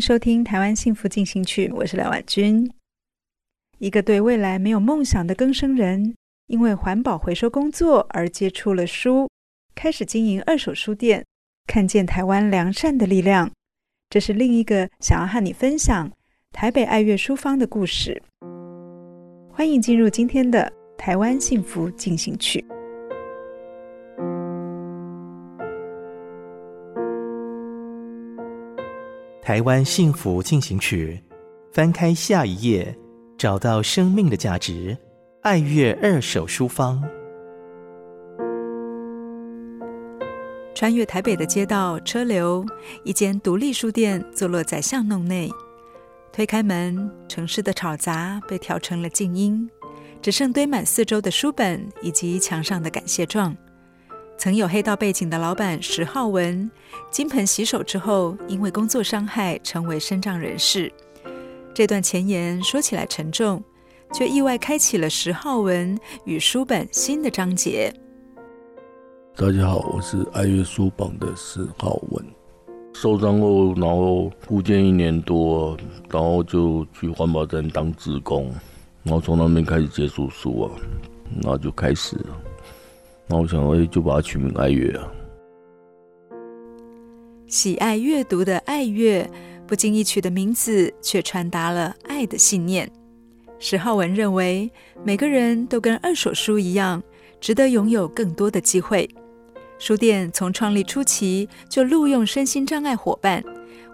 收听《台湾幸福进行曲》，我是廖婉君。一个对未来没有梦想的更生人，因为环保回收工作而接触了书，开始经营二手书店，看见台湾良善的力量。这是另一个想要和你分享台北爱乐书坊的故事。欢迎进入今天的《台湾幸福进行曲》。台湾幸福进行曲，翻开下一页，找到生命的价值。爱乐二手书坊，穿越台北的街道车流，一间独立书店坐落在巷弄内。推开门，城市的吵杂被调成了静音，只剩堆满四周的书本以及墙上的感谢状。曾有黑道背景的老板石浩文，金盆洗手之后，因为工作伤害成为身障人士。这段前言说起来沉重，却意外开启了石浩文与书本新的章节。大家好，我是爱乐书榜的石浩文。受伤后，然后复健一年多，然后就去环保站当志工，然后从那边开始接触书啊，然后就开始了。那我想，我就把它取名爱乐啊。喜爱阅读的爱乐，不经意取的名字，却传达了爱的信念。石浩文认为，每个人都跟二手书一样，值得拥有更多的机会。书店从创立初期就录用身心障碍伙伴，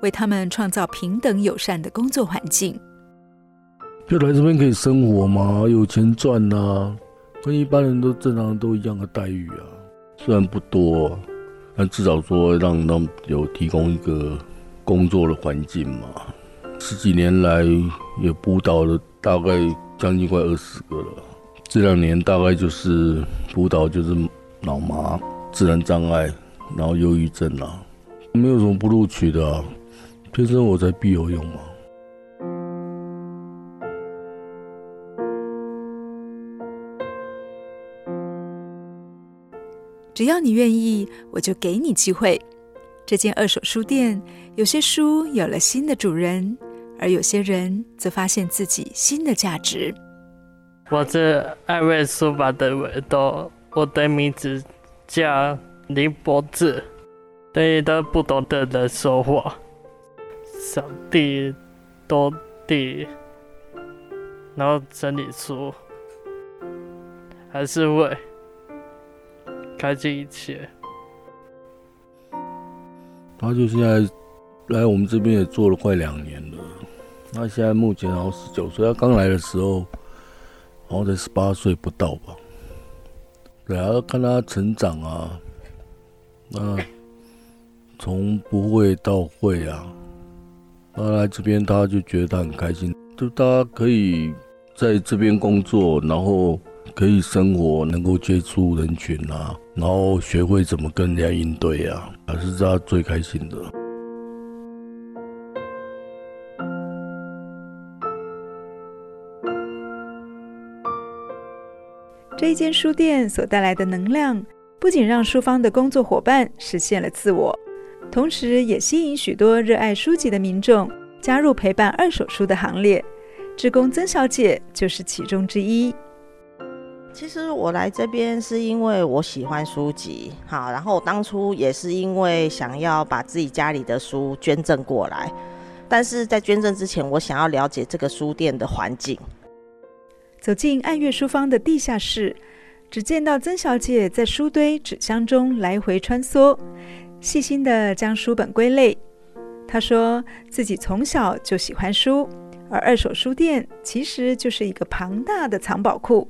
为他们创造平等友善的工作环境。就来这边可以生活嘛？有钱赚呐、啊。跟一般人都正常都一样的待遇啊，虽然不多，但至少说让他们有提供一个工作的环境嘛。十几年来也辅导了大概将近快二十个了，这两年大概就是辅导就是脑麻、自然障碍，然后忧郁症啊，没有什么不录取的啊，天生我材必有用嘛。只要你愿意，我就给你机会。这间二手书店，有些书有了新的主人，而有些人则发现自己新的价值。我是爱乐书坊的维多，我的名字叫林博志。对着不懂的人说话，扫地、拖地，然后整理书，还是会。开这一切，他就现在来我们这边也做了快两年了。他现在目前好像十九岁，他刚来的时候好像才十八岁不到吧。对啊，看他成长啊，那从不会到会啊，他来这边他就觉得他很开心，就大家可以在这边工作，然后。可以生活，能够接触人群啊，然后学会怎么跟人家应对啊，还是他最开心的。这一间书店所带来的能量，不仅让书坊的工作伙伴实现了自我，同时也吸引许多热爱书籍的民众加入陪伴二手书的行列。志工曾小姐就是其中之一。其实我来这边是因为我喜欢书籍，好，然后当初也是因为想要把自己家里的书捐赠过来，但是在捐赠之前，我想要了解这个书店的环境。走进爱乐书坊的地下室，只见到曾小姐在书堆纸箱中来回穿梭，细心地将书本归类。她说自己从小就喜欢书，而二手书店其实就是一个庞大的藏宝库。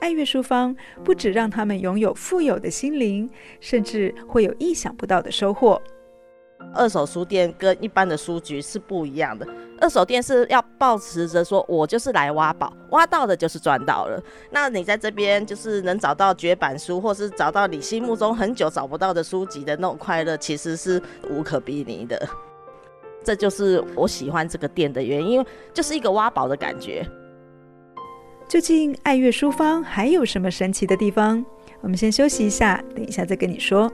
爱乐书坊不止让他们拥有富有的心灵，甚至会有意想不到的收获。二手书店跟一般的书局是不一样的。二手店是要抱持着说，我就是来挖宝，挖到的就是赚到了。那你在这边就是能找到绝版书，或是找到你心目中很久找不到的书籍的那种快乐，其实是无可比拟的。这就是我喜欢这个店的原因，就是一个挖宝的感觉。究竟爱乐书房还有什么神奇的地方？我们先休息一下，等一下再跟你说。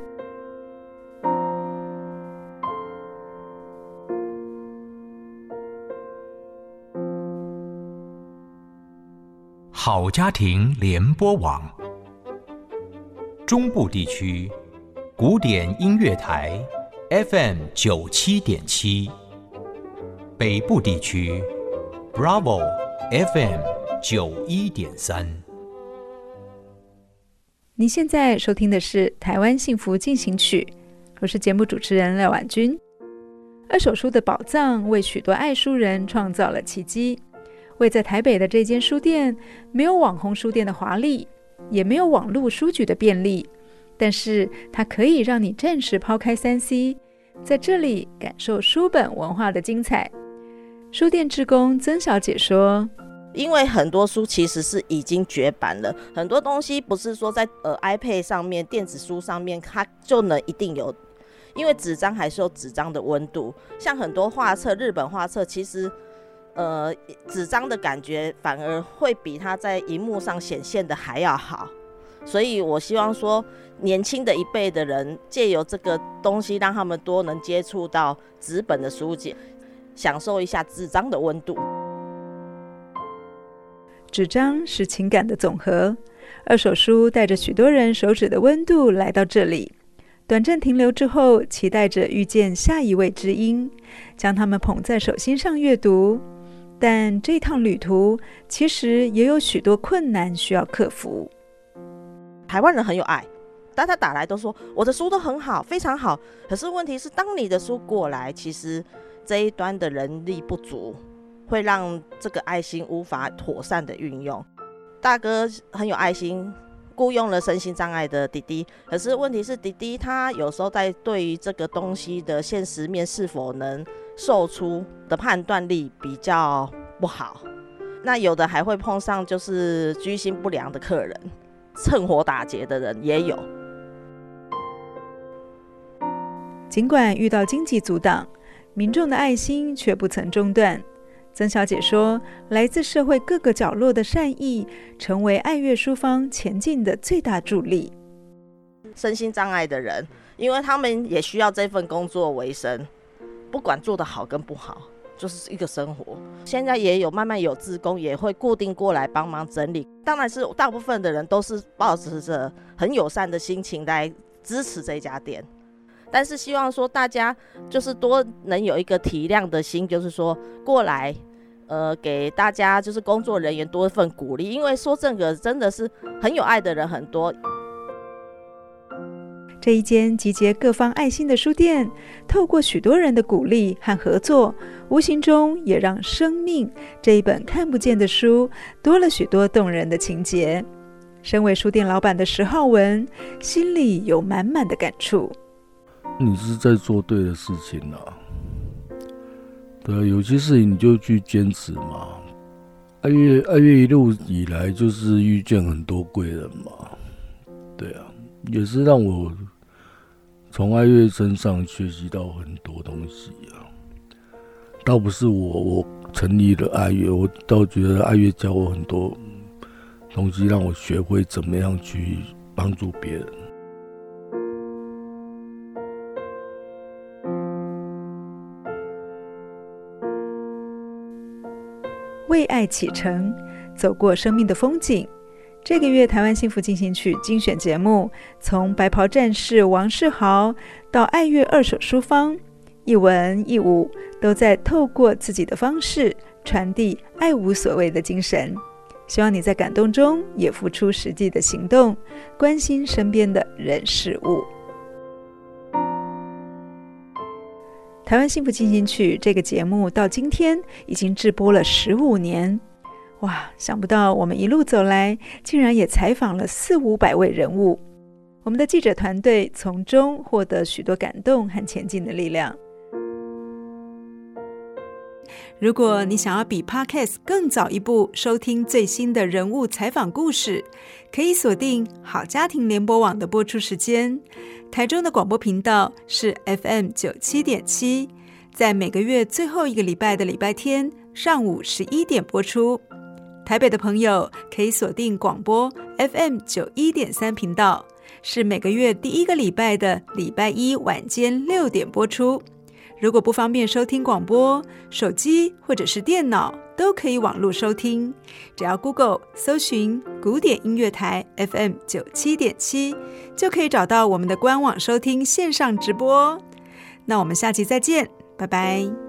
好家庭联播网，中部地区古典音乐台 FM 九七点七，北部地区 Bravo FM 九一点三。您现在收听的是《台湾幸福进行曲》，我是节目主持人廖婉君。二手书的宝藏为许多爱书人创造了奇迹。位在台北的这间书店，没有网红书店的华丽，也没有网络书局的便利，但是它可以让你暂时抛开三 C，在这里感受书本文化的精彩。书店志工曾小姐说：“因为很多书其实是已经绝版了，很多东西不是说在呃 iPad 上面、电子书上面它就能一定有，因为纸张还是有纸张的温度，像很多画册，日本画册其实。”呃，纸张的感觉反而会比它在荧幕上显现的还要好，所以我希望说，年轻的一辈的人借由这个东西，让他们多能接触到纸本的书籍，享受一下纸张的温度。纸张是情感的总和，二手书带着许多人手指的温度来到这里，短暂停留之后，期待着遇见下一位知音，将他们捧在手心上阅读。但这趟旅途其实也有许多困难需要克服。台湾人很有爱，大家打来都说我的书都很好，非常好。可是问题是，当你的书过来，其实这一端的人力不足，会让这个爱心无法妥善的运用。大哥很有爱心，雇佣了身心障碍的弟弟，可是问题是，弟弟他有时候在对于这个东西的现实面是否能。售出的判断力比较不好，那有的还会碰上就是居心不良的客人，趁火打劫的人也有。尽管遇到经济阻挡，民众的爱心却不曾中断。曾小姐说：“来自社会各个角落的善意，成为爱乐书坊前进的最大助力。”身心障碍的人，因为他们也需要这份工作为生。不管做得好跟不好，就是一个生活。现在也有慢慢有志工，也会固定过来帮忙整理。当然是大部分的人都是抱持着很友善的心情来支持这家店。但是希望说大家就是多能有一个体谅的心，就是说过来，呃，给大家就是工作人员多一份鼓励。因为说这个真的是很有爱的人很多。这一间集结各方爱心的书店，透过许多人的鼓励和合作，无形中也让《生命》这一本看不见的书多了许多动人的情节。身为书店老板的石浩文，心里有满满的感触。你是在做对的事情啊，对，有些事情你就去坚持嘛。爱乐爱乐一路以来就是遇见很多贵人嘛，对啊，也是让我。从爱乐身上学习到很多东西啊，倒不是我我成立了爱乐，我倒觉得爱乐教我很多东西，让我学会怎么样去帮助别人。为爱启程，走过生命的风景。这个月台湾幸福进行曲精选节目，从白袍战士王世豪到爱乐二手书坊，一文一武都在透过自己的方式传递爱无所谓的精神。希望你在感动中也付出实际的行动，关心身边的人事物。台湾幸福进行曲这个节目到今天已经直播了十五年，哇！想不到我们一路走来，竟然也采访了四五百位人物。我们的记者团队从中获得许多感动和前进的力量。如果你想要比 Podcast 更早一步收听最新的人物采访故事，可以锁定好家庭联播网的播出时间。台中的广播频道是 FM 九七点七，在每个月最后一个礼拜的礼拜天上午十一点播出。台北的朋友可以锁定广播 FM 九一点三频道，是每个月第一个礼拜的礼拜一晚间六点播出。如果不方便收听广播，手机或者是电脑都可以网络收听，只要 Google 搜寻古典音乐台 FM 九七点七，就可以找到我们的官网收听线上直播。那我们下期再见，拜拜。